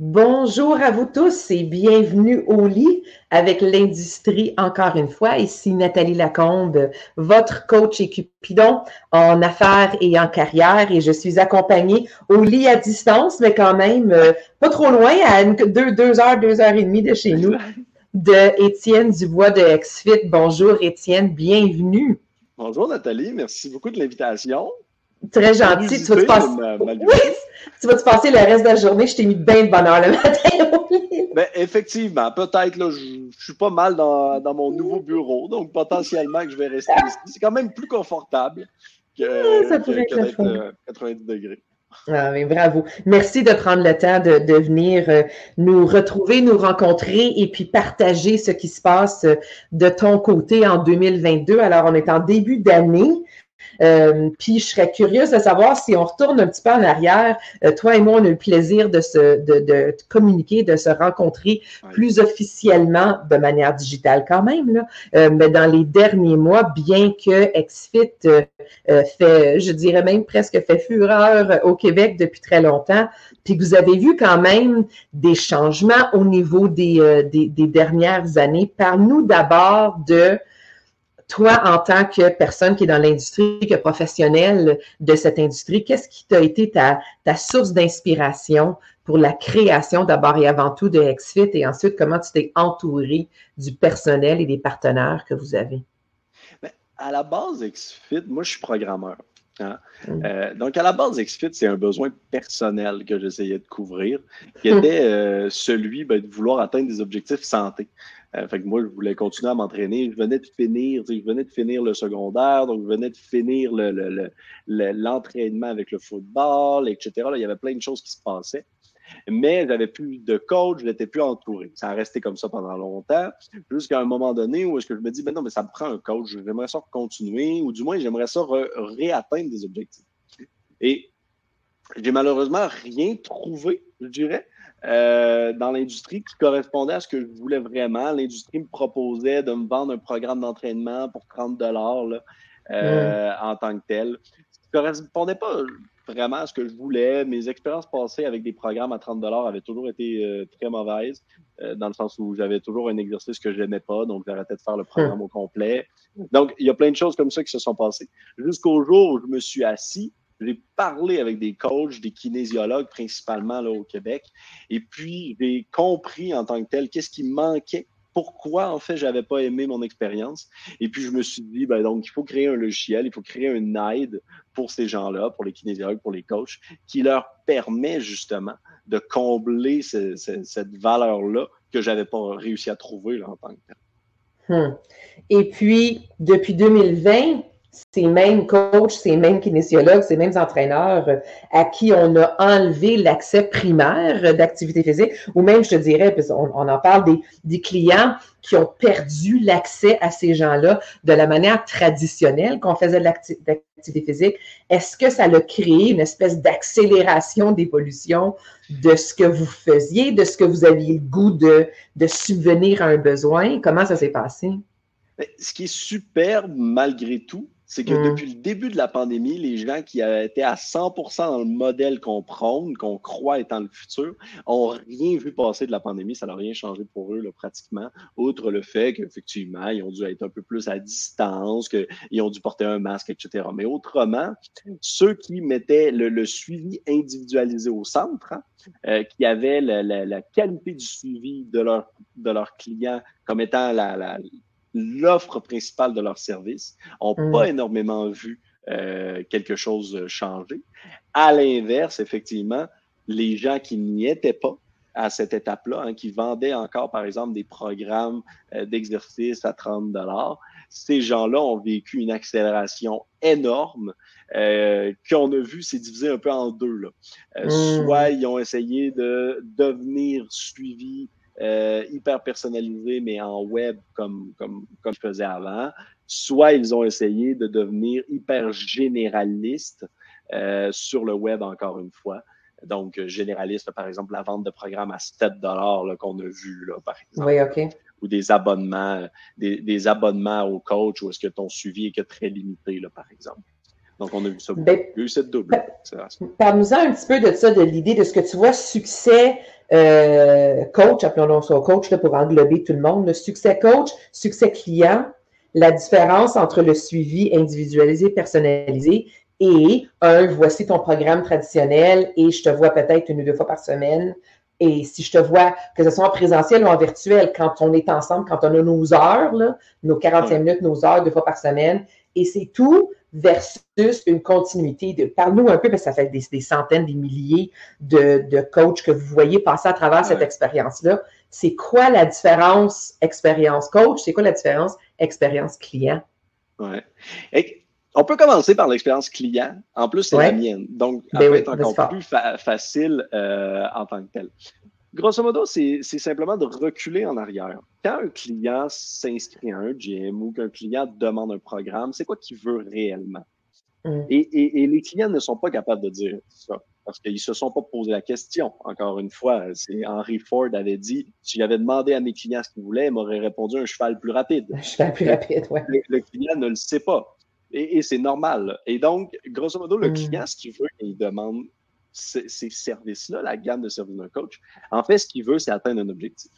Bonjour à vous tous et bienvenue au lit avec l'industrie encore une fois. Ici Nathalie Lacombe, votre coach et cupidon en affaires et en carrière et je suis accompagnée au lit à distance, mais quand même euh, pas trop loin, à deux, heures, deux heures et demie de chez nous, de Étienne Dubois de XFIT. Bonjour Étienne, bienvenue. Bonjour Nathalie, merci beaucoup de l'invitation. Très gentil. Tu vas, te passer... tu vas te passer le reste de la journée. Je t'ai mis bien de bonheur le matin. ben, effectivement, peut-être, là, je, suis pas mal dans, dans, mon nouveau bureau, donc potentiellement que je vais rester ici. C'est quand même plus confortable que, ah, ça pourrait que, être 90 euh, degrés. Ah, mais bravo. Merci de prendre le temps de, de venir euh, nous retrouver, nous rencontrer et puis partager ce qui se passe euh, de ton côté en 2022. Alors, on est en début d'année. Euh, puis je serais curieuse de savoir si on retourne un petit peu en arrière. Euh, toi et moi, on a eu le plaisir de se de, de communiquer, de se rencontrer plus officiellement de manière digitale quand même. Là. Euh, mais dans les derniers mois, bien que XFIT fait, je dirais même presque fait fureur au Québec depuis très longtemps, puis que vous avez vu quand même des changements au niveau des, des, des dernières années. Parle-nous d'abord de toi, en tant que personne qui est dans l'industrie, que professionnel de cette industrie, qu'est-ce qui t'a été ta, source d'inspiration pour la création d'abord et avant tout de XFIT et ensuite comment tu t'es entouré du personnel et des partenaires que vous avez? Ben, à la base, XFIT, moi, je suis programmeur. Hein. Mm. Euh, donc, à la base, XFIT, c'est un besoin personnel que j'essayais de couvrir, qui était euh, celui ben, de vouloir atteindre des objectifs santé. Euh, fait que moi, je voulais continuer à m'entraîner. Je venais de finir, je venais de finir le secondaire, donc je venais de finir l'entraînement le, avec le football, etc. il y avait plein de choses qui se passaient. Mais j'avais plus de coach, je n'étais plus entouré. Ça a resté comme ça pendant longtemps, jusqu'à un moment donné où est-ce que je me dis, ben non, mais ça me prend un coach, j'aimerais ça continuer, ou du moins j'aimerais ça réatteindre des objectifs. Et j'ai malheureusement rien trouvé, je dirais. Euh, dans l'industrie qui correspondait à ce que je voulais vraiment. L'industrie me proposait de me vendre un programme d'entraînement pour 30 dollars euh, en tant que tel. Ce qui correspondait pas vraiment ce que je voulais. Mes expériences passées avec des programmes à 30 dollars avaient toujours été euh, très mauvaises, dans le sens où j'avais toujours un exercice que je n'aimais pas, donc j'arrêtais de faire le programme au complet. Donc, il y a plein de choses comme ça qui se sont passées. Jusqu'au jour où je me suis assis j'ai parlé avec des coachs, des kinésiologues principalement là, au Québec. Et puis, j'ai compris en tant que tel qu'est-ce qui manquait pourquoi en fait j'avais pas aimé mon expérience. Et puis je me suis dit, ben donc il faut créer un logiciel, il faut créer une aide pour ces gens-là, pour les kinésiologues, pour les coachs, qui leur permet justement de combler cette valeur-là que j'avais pas réussi à trouver là, en tant que. Hmm. Et puis, depuis 2020, ces mêmes coachs, ces mêmes kinésiologues, ces mêmes entraîneurs euh, à qui on a enlevé l'accès primaire d'activité physique, ou même, je te dirais, on, on en parle des, des, clients qui ont perdu l'accès à ces gens-là de la manière traditionnelle qu'on faisait de l'activité physique. Est-ce que ça a créé une espèce d'accélération d'évolution de ce que vous faisiez, de ce que vous aviez le goût de, de subvenir à un besoin? Comment ça s'est passé? Ce qui est superbe malgré tout, c'est que mm. depuis le début de la pandémie, les gens qui étaient à 100% dans le modèle qu'on prône, qu'on croit étant le futur, ont rien vu passer de la pandémie. Ça n'a rien changé pour eux, là, pratiquement, outre le fait qu'effectivement, ils ont dû être un peu plus à distance, qu'ils ont dû porter un masque, etc. Mais autrement, ceux qui mettaient le, suivi individualisé au centre, hein, euh, qui avaient la, la, qualité du suivi de, leur, de leurs clients comme étant la, la l'offre principale de leur service, n'ont mm. pas énormément vu euh, quelque chose changer. À l'inverse, effectivement, les gens qui n'y étaient pas à cette étape-là, hein, qui vendaient encore, par exemple, des programmes euh, d'exercice à 30 dollars, ces gens-là ont vécu une accélération énorme euh, qu'on a vu s'est divisé un peu en deux. Là. Euh, mm. Soit ils ont essayé de devenir suivis euh, hyper personnalisé, mais en web comme, comme, comme je faisais avant. Soit ils ont essayé de devenir hyper généralistes euh, sur le web, encore une fois. Donc, généraliste, par exemple, la vente de programmes à 7 dollars qu'on a vu, là, par exemple. Oui, OK. Ou des abonnements, des, des abonnements au coach, ou est-ce que ton suivi est que très limité, là, par exemple. Donc, on a vu ça. Ben, Il y a eu cette double. Parle-nous un petit peu de ça, de l'idée de ce que tu vois, succès euh, coach, appelons-le ça coach là, pour englober tout le monde, le succès coach, succès client, la différence entre le suivi individualisé, personnalisé et un, voici ton programme traditionnel et je te vois peut-être une ou deux fois par semaine. Et si je te vois, que ce soit en présentiel ou en virtuel, quand on est ensemble, quand on a nos heures, là, nos 45 minutes, nos heures, deux fois par semaine, et c'est tout versus une continuité de. Parle-nous un peu, parce que ça fait des, centaines, des milliers de, de, coachs que vous voyez passer à travers cette expérience-là. C'est quoi la différence expérience coach? C'est quoi la différence expérience client? Ouais. on peut commencer par l'expérience client. En plus, c'est la mienne. Donc, ben elle peut être encore plus facile euh, en tant que telle. Grosso modo, c'est simplement de reculer en arrière. Quand un client s'inscrit à un gym ou qu'un client demande un programme, c'est quoi qu'il veut réellement? Mm. Et, les clients ne sont pas capables de dire ça parce qu'ils ne se sont pas posé la question. Encore une fois, c'est Henry Ford avait dit, si j'avais demandé à mes clients ce qu'ils voulaient, ils m'auraient répondu un cheval plus rapide. Un cheval plus rapide, oui. Le, client ne le sait pas. Et, c'est normal. Et donc, grosso modo, le mm. client, ce qu'il veut, il demande ces, services-là, la gamme de services d'un coach, en fait, ce qu'il veut, c'est atteindre un objectif.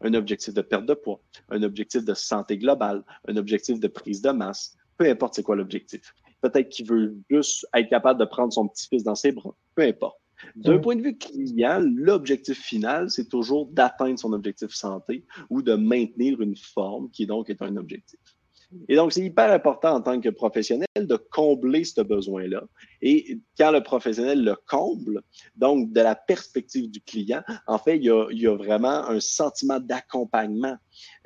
Un objectif de perte de poids, un objectif de santé globale, un objectif de prise de masse, peu importe c'est quoi l'objectif. Peut-être qu'il veut juste être capable de prendre son petit-fils dans ses bras, peu importe. D'un point de vue client, l'objectif final, c'est toujours d'atteindre son objectif santé ou de maintenir une forme qui donc est un objectif. Et donc, c'est hyper important en tant que professionnel de combler ce besoin-là. Et quand le professionnel le comble, donc de la perspective du client, en fait, il y a, il y a vraiment un sentiment d'accompagnement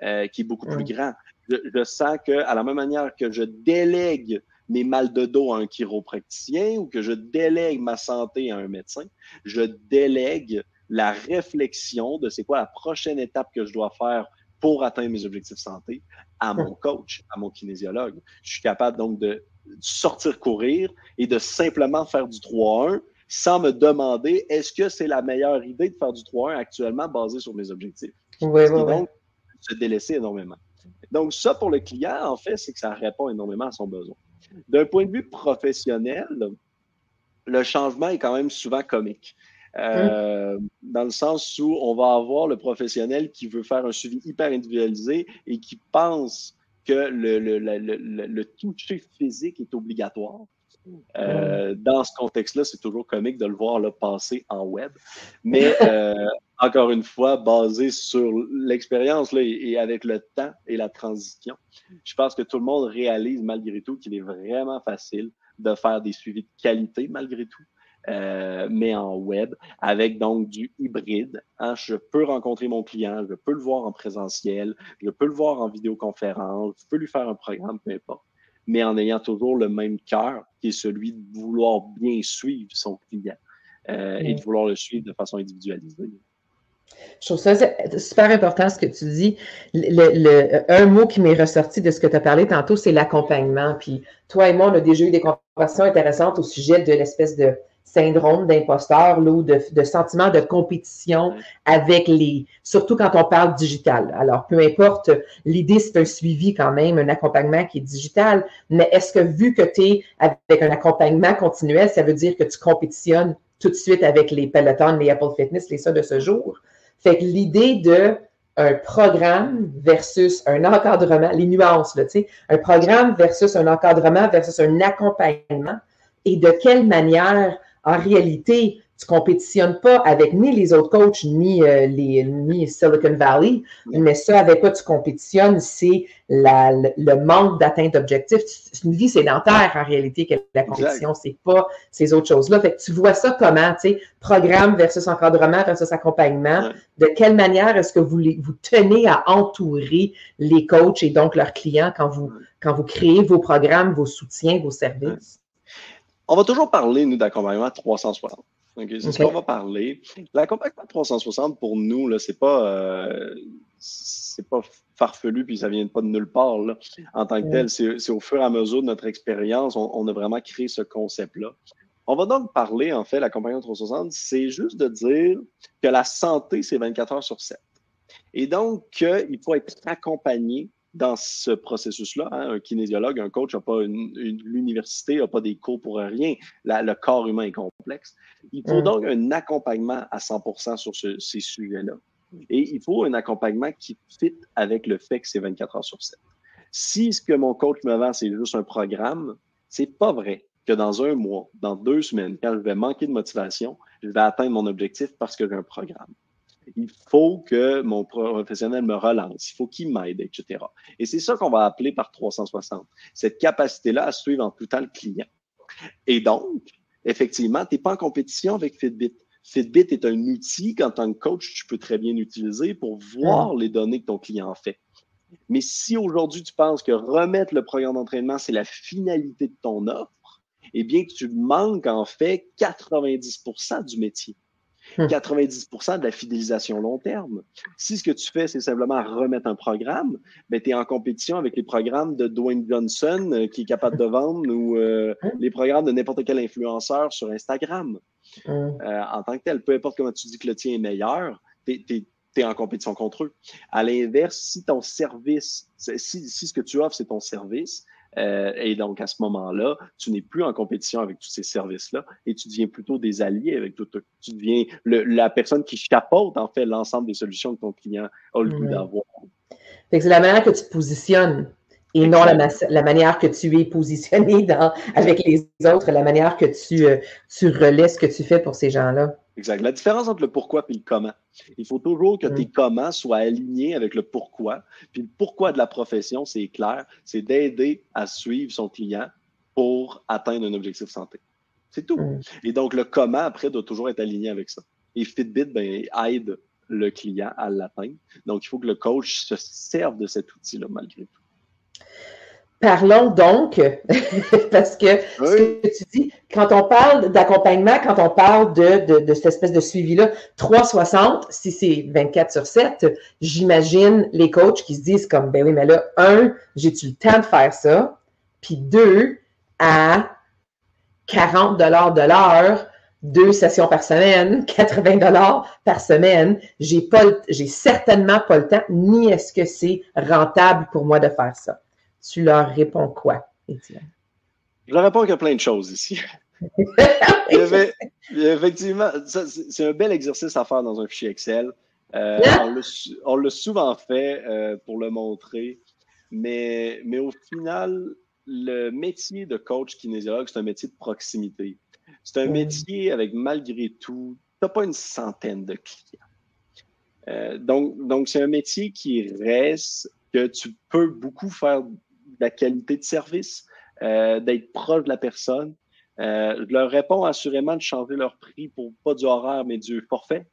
euh, qui est beaucoup plus grand. Je, je sens que, à la même manière que je délègue mes mal de dos à un chiropracticien ou que je délègue ma santé à un médecin, je délègue la réflexion de c'est quoi la prochaine étape que je dois faire pour atteindre mes objectifs santé à mon coach, à mon kinésiologue. Je suis capable donc de sortir courir et de simplement faire du 3-1 sans me demander est-ce que c'est la meilleure idée de faire du 3-1 actuellement basé sur mes objectifs? Oui, oui, donc, se délaisser énormément. Donc, ça, pour le client, en fait, c'est que ça répond énormément à son besoin. D'un point de vue professionnel, le changement est quand même souvent comique. Euh, dans le sens où on va avoir le professionnel qui veut faire un suivi hyper individualisé et qui pense que le, le, le, le toucher physique est obligatoire. Euh, dans ce contexte-là, c'est toujours comique de le voir là, passer en web. Mais euh, encore une fois, basé sur l'expérience et, et, avec le temps et la transition, je pense que tout le monde réalise malgré tout qu'il est vraiment facile de faire des suivis de qualité malgré tout. Euh, mais en web, avec donc du hybride. Hein. Je peux rencontrer mon client, je peux le voir en présentiel, je peux le voir en vidéoconférence, je peux lui faire un programme, peu importe, mais en ayant toujours le même cœur, qui est celui de vouloir bien suivre son client euh, et de vouloir le suivre de façon individualisée. Je trouve ça super important ce que tu dis. Le, un mot qui m'est ressorti de ce que tu as parlé tantôt, c'est l'accompagnement. Puis toi et moi, on a déjà eu des conversations intéressantes au sujet de l'espèce de syndrome d'imposteur ou de, de, sentiment de compétition avec les, surtout quand on parle digital. Alors, peu importe, l'idée, c'est un suivi quand même, un accompagnement qui est digital, mais est-ce que vu que tu es avec un accompagnement continuel, ça veut dire que tu compétitionnes tout de suite avec les Peloton, les Apple Fitness, les ça de ce jour? Fait que l'idée de un programme versus un encadrement, les nuances, là, tu sais, un programme versus un encadrement versus un accompagnement, et de quelle manière en réalité, tu compétitionnes pas avec ni les autres coachs, ni, euh, les, ni Silicon Valley, mais ça avec quoi tu compétitionnes, c'est le, manque d'atteinte d'objectifs. C'est une vie sédentaire en réalité que la compétition, c'est pas ces autres choses-là. Fait que tu vois ça comment, tu sais, programme versus encadrement versus accompagnement. De quelle manière est-ce que vous, vous tenez à entourer les coachs et donc leurs clients quand vous, quand vous créez vos programmes, vos soutiens, vos services? On va toujours parler, nous, d'accompagnement 360. Okay? C'est ce qu'on va parler. L'accompagnement 360, pour nous, là, c'est pas, euh, c'est pas farfelu puis ça vient pas de nulle part. Là. En tant que tel, c'est au fur et à mesure de notre expérience, on, a vraiment créé ce concept-là. On va donc parler, en fait, l'accompagnement 360, c'est juste de dire que la santé, c'est 24 heures sur 7. Et donc, qu'il faut être accompagné dans ce processus-là. Hein. Un kinésiologue, un coach n'a pas une, l'université, n'a pas des cours pour rien. le corps humain est complexe. Il faut mm. donc un accompagnement à 100% sur ces sujets-là. Et il faut un accompagnement qui fit avec le fait que c'est 24 heures sur 7. Si ce que mon coach me vend, c'est juste un programme, c'est pas vrai que dans un mois, dans deux semaines, quand je vais manquer de motivation, je vais atteindre mon objectif parce que j'ai un programme. Il faut que mon professionnel me relance, il faut qu'il m'aide, etc. Et c'est ça qu'on va appeler par 360, cette capacité-là à suivre en tout temps le client. Et donc, effectivement, tu n'es pas en compétition avec Fitbit. Fitbit est un outil qu'en tant que coach, tu peux très bien utiliser pour voir les données que ton client fait. Mais si aujourd'hui tu penses que remettre le programme d'entraînement, c'est la finalité de ton offre, eh bien, tu manques en fait 90% du métier. 90% hmm. de la fidélisation long terme. Si ce que tu fais, c'est simplement remettre un programme, ben, tu es en compétition avec les programmes de Dwayne Johnson euh, qui est capable de vendre ou euh, hmm. les programmes de n'importe quel influenceur sur Instagram. Hmm. Euh, en tant que tel, peu importe comment tu dis que le tien est meilleur, tu es, en compétition contre eux. À l'inverse, si ton service, si, si ce que tu offres, c'est ton service, euh, et donc, à ce moment-là, tu n'es plus en compétition avec tous ces services-là et tu deviens plutôt des alliés avec tout. Tu deviens la personne qui chapeaute, en fait, l'ensemble des solutions que ton client a le goût d'avoir. C'est la manière que tu te positionnes et non la, manière que tu es positionné dans, avec les autres, la manière que tu, euh, tu relais ce que tu fais pour ces gens-là. Exact. La différence entre le pourquoi et le comment. Il faut toujours que mm. tes comment soient alignés avec le pourquoi. Puis le pourquoi de la profession, c'est clair, c'est d'aider à suivre son client pour atteindre un objectif santé. C'est tout. Mm. Et donc, le comment, après, doit toujours être aligné avec ça. Et Fitbit, ben, aide le client à l'atteindre. Donc, il faut que le coach se serve de cet outil-là, malgré tout. Parlons donc, parce que ce que tu dis, quand on parle d'accompagnement, quand on parle de, de, cette espèce de suivi-là, 360, si c'est 24 sur 7, j'imagine les coachs qui se disent comme, ben oui, mais là, un, j'ai-tu le temps de faire ça? Puis deux, à 40 dollars de l'heure, deux sessions par semaine, 80 dollars par semaine, j'ai pas, j'ai certainement pas le temps, ni est-ce que c'est rentable pour moi de faire ça tu leur réponds quoi, Étienne? Je leur réponds qu'il y a plein de choses ici. effectivement, c'est un bel exercice à faire dans un fichier Excel. Euh, on l'a souvent fait euh, pour le montrer, mais, mais au final, le métier de coach kinésiologue, c'est un métier de proximité. C'est un métier avec, malgré tout, tu n'as pas une centaine de clients. Euh, donc, donc c'est un métier qui reste que tu peux beaucoup faire la qualité de service, euh, d'être proche de la personne. Euh, je leur réponds assurément de changer leur prix pour pas du horaire, mais du forfait.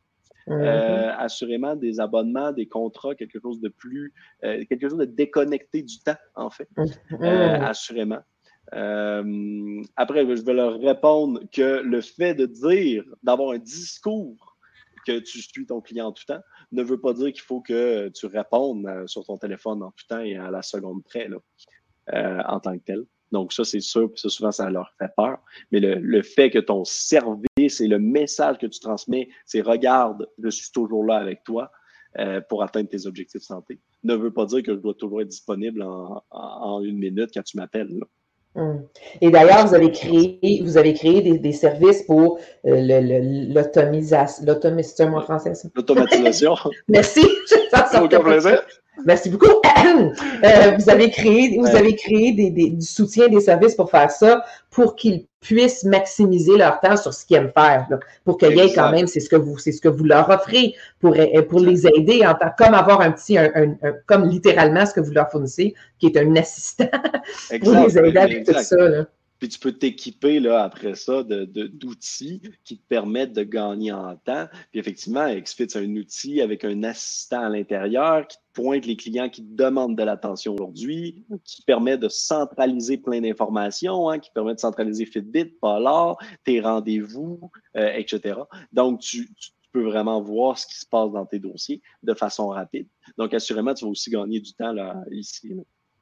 Mm-hmm. Euh, assurément des abonnements, des contrats, quelque chose de plus, quelque chose de déconnecté du temps, en fait. Mm-hmm. assurément. après, je vais leur répondre que le fait de dire, d'avoir un discours que tu suis ton client en tout temps, ne veut pas dire qu'il faut que tu répondes sur ton téléphone en tout temps et à la seconde près. Là. Euh, en tant que tel. Donc, ça, c'est sûr, puis ça, souvent, ça leur fait peur. Mais le, fait que ton service et le message que tu transmets, c'est regarde, je suis toujours là avec toi euh, pour atteindre tes objectifs de santé, ne veut pas dire que je dois toujours être disponible en, une minute quand tu m'appelles. Hum. Et d'ailleurs, vous avez créé, vous avez créé des, services pour euh, l'automatisation. L'automatisation en français, ça? L'automatisation. Merci. Aucun plaisir. Merci beaucoup. Euh, vous avez créé, vous avez créé des, du soutien des services pour faire ça, pour qu'ils puissent maximiser leur temps sur ce qu'ils aiment faire, pour qu'il y ait quand même, c'est ce que vous, c'est ce que vous leur offrez pour, euh, pour les aider en tant, comme avoir un petit, un, comme littéralement ce que vous leur fournissez, qui est un assistant pour les aider avec tout ça. Là. Puis tu peux t'équiper là, après ça d'outils de, qui te permettent de gagner en temps. Puis effectivement, XFIT, c'est un outil avec un assistant à l'intérieur qui te pointe les clients qui te demandent de l'attention aujourd'hui, qui permet de centraliser plein d'informations, hein, qui permet de centraliser Fitbit, Polar, tes rendez-vous, euh, etc. Donc, tu, peux vraiment voir ce qui se passe dans tes dossiers de façon rapide. Donc, assurément, tu vas aussi gagner du temps là, ici.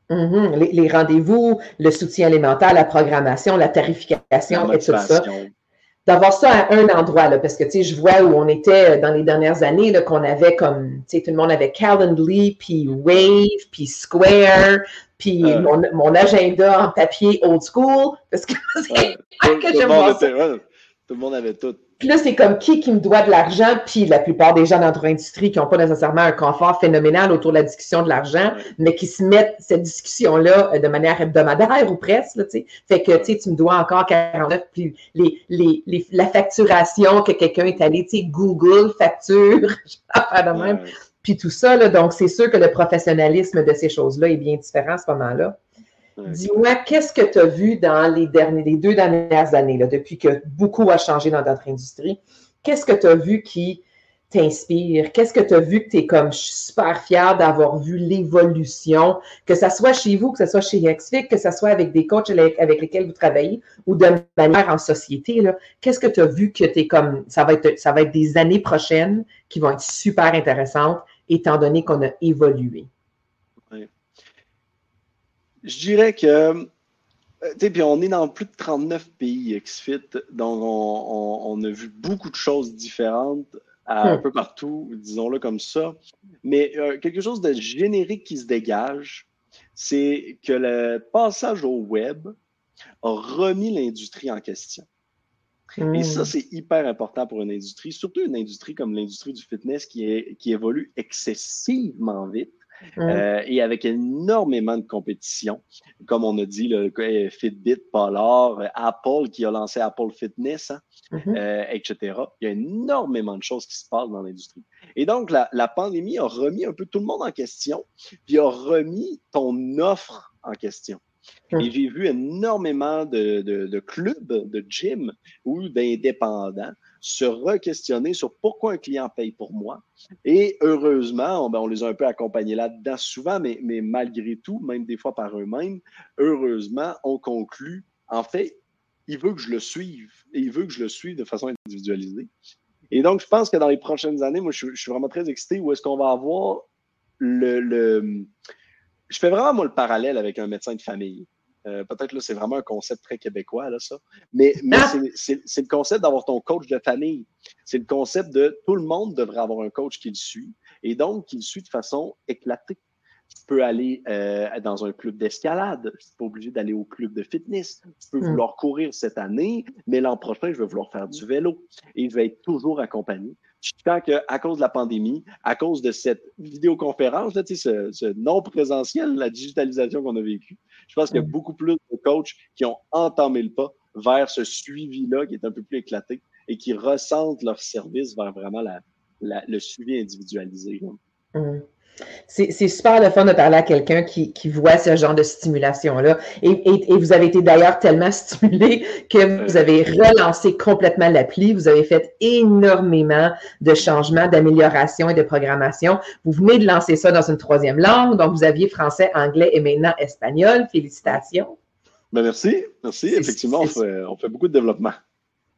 Mm-hmm. Les, rendez-vous, le soutien alimentaire, la programmation, la tarification et tout ça. d'avoir ça à un endroit, là, parce que, tu sais, je vois où on était dans les dernières années, qu'on avait comme, tu sais, tout le monde avait Calendly, puis Wave, puis Square, puis mon, mon, agenda en papier old school, parce que c'est que j'aime ça. tout le monde avait tout. Puis là, c'est comme qui qui me doit de l'argent, puis la plupart des gens dans notre industrie qui n'ont pas nécessairement un confort phénoménal autour de la discussion de l'argent, mais qui se mettent cette discussion-là euh, de manière hebdomadaire ou presque, sais. Fait que, tu me dois encore 49, puis les, les, les, la facturation que quelqu'un est allé, tu sais, Google facture, de même, puis tout ça, là. Donc, c'est sûr que le professionnalisme de ces choses-là est bien différent à ce moment-là. Dis-moi, qu'est-ce que tu as vu dans les, derniers, les deux dernières années, là, depuis que beaucoup a changé dans notre industrie? Qu'est-ce que tu as vu qui t'inspire? Qu'est-ce que tu as vu que tu es comme, je super fière d'avoir vu l'évolution, que ce soit chez vous, que ce soit chez XFIC, que ce soit avec des coachs avec lesquels vous travaillez ou de manière en société, Qu'est-ce que tu as vu que tu es comme, ça va, être, ça va être des années prochaines qui vont être super intéressantes étant donné qu'on a évolué? Je dirais que, euh, tu sais, puis on est dans plus de 39 pays XFIT, donc on, a vu beaucoup de choses différentes un hmm. peu partout, disons-le comme ça. Mais euh, quelque chose de générique qui se dégage, c'est que le passage au web a remis l'industrie en question. Et ça, hmm. c'est hyper important pour une industrie, surtout une industrie comme l'industrie du fitness qui, est, qui évolue excessivement vite. Euh, et avec énormément de compétition. Comme on a dit, le Fitbit, Polar, Apple qui a lancé Apple Fitness, hein, mm-hmm. euh, etc. Il y a énormément de choses qui se passent dans l'industrie. Et donc, la, la, pandémie a remis un peu tout le monde en question, puis a remis ton offre en question. Mm. Et j'ai vu énormément de, de, de clubs, de gyms ou d'indépendants se re-questionner sur pourquoi un client paye pour moi. Et heureusement, on, ben, on les a un peu accompagnés là-dedans souvent, mais, malgré tout, même des fois par eux-mêmes, heureusement, on conclut, en fait, il veut que je le suive et il veut que je le suive de façon individualisée. Et donc, je pense que dans les prochaines années, moi, je, suis vraiment très excité où est-ce qu'on va avoir le, le... Je fais vraiment, moi, le parallèle avec un médecin de famille. Euh, peut-être là, c'est vraiment un concept très québécois, là, ça. Mais, mais c'est le concept d'avoir ton coach de famille. C'est le concept de tout le monde devrait avoir un coach qui le suit et donc qui le suit de façon éclatée. Tu peux aller euh, dans un club d'escalade. Tu n'es pas obligé d'aller au club de fitness. Tu peux hmm. vouloir courir cette année, mais l'an prochain, je vais vouloir faire du vélo et je vais être toujours accompagné. Je sens qu'à cause de la pandémie, à cause de cette vidéoconférence, là, ce, ce non présentiel, la digitalisation qu'on a vécue, je pense qu'il y a beaucoup plus de coachs qui ont entamé le pas vers ce suivi-là qui est un peu plus éclaté et qui ressentent leur service vers vraiment la, le suivi individualisé. Mmh. C'est super le fun de parler à quelqu'un qui, qui, voit ce genre de stimulation-là. Et, et, et, vous avez été d'ailleurs tellement stimulé que vous avez relancé complètement l'appli. Vous avez fait énormément de changements, d'améliorations et de programmation. Vous venez de lancer ça dans une troisième langue. Donc, vous aviez français, anglais et maintenant espagnol. Félicitations. Ben merci. Merci. Effectivement, on fait, on fait beaucoup de développement.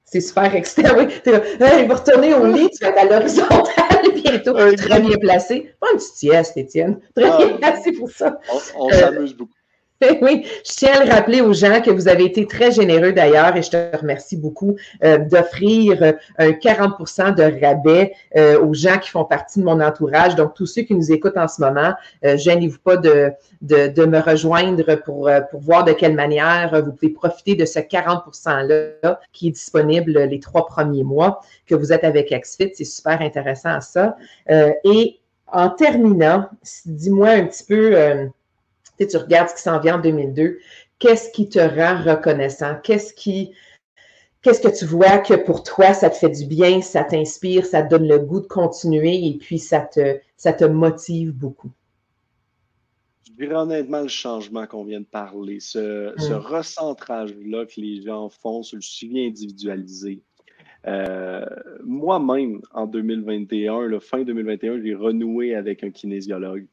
C'est super excitant, oui. il va retourner au lit, tu vas être à l'horizontale bientôt. Très bien placé. Pas une petite sieste, Étienne. Très ah, bien placé pour ça. On, on s'amuse beaucoup. Oui, je tiens à le rappeler aux gens que vous avez été très généreux d'ailleurs et je te remercie beaucoup euh, d'offrir euh, un 40% de rabais euh, aux gens qui font partie de mon entourage. Donc, tous ceux qui nous écoutent en ce moment, gênez-vous pas de, de, de, me rejoindre pour, pour voir de quelle manière vous pouvez profiter de ce 40 %-là qui est disponible les trois premiers mois que vous êtes avec XFIT. C'est super intéressant ça. et en terminant, dis-moi un petit peu tu, regardes ce qui s'en vient en 2002, qu'est-ce qui te rend reconnaissant? Qu'est-ce qui, qu'est-ce que tu vois que pour toi, ça te fait du bien, ça t'inspire, ça te donne le goût de continuer et puis ça te, ça te motive beaucoup? Je dirais honnêtement le changement qu'on vient de parler, ce, ce hmm. recentrage-là que les gens font sur le suivi individualisé. Euh, moi-même, en 2021, le fin 2021, j'ai renoué avec un kinésiologue.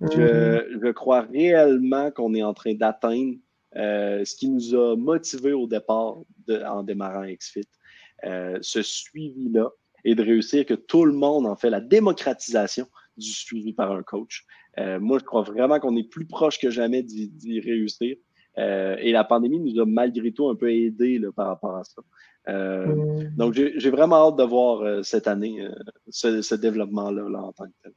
Je, je crois réellement qu'on est en train d'atteindre euh, ce qui nous a motivés au départ de, en démarrant XFIT, euh, ce suivi-là et de réussir que tout le monde en fait la démocratisation du suivi par un coach. Euh, moi, je crois vraiment qu'on est plus proche que jamais d'y réussir. et la pandémie nous a malgré tout un peu aidé par rapport à ça. Mm. Donc, j'ai vraiment hâte de voir cette année ce, développement-là là, en tant que tel.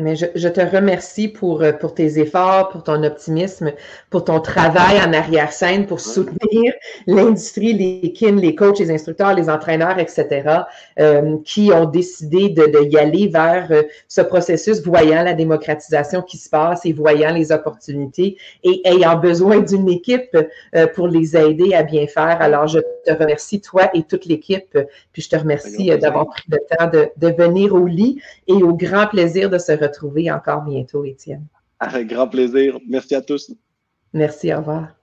Mais je, te remercie pour, euh, pour tes efforts, pour ton optimisme, pour ton travail en arrière-scène, pour soutenir l'industrie, les kin, les coachs, les instructeurs, les entraîneurs, etc., euh, qui ont décidé de, de, y aller vers euh, ce processus, voyant la démocratisation qui se passe et voyant les opportunités et ayant besoin d'une équipe pour les aider à bien faire. Alors, je te remercie, toi et toute l'équipe, puis je te remercie d'avoir pris le temps de, de venir au lit et au grand plaisir de se retrouver retrouver encore bientôt, Étienne. Avec grand plaisir. Merci à tous. Merci, au revoir.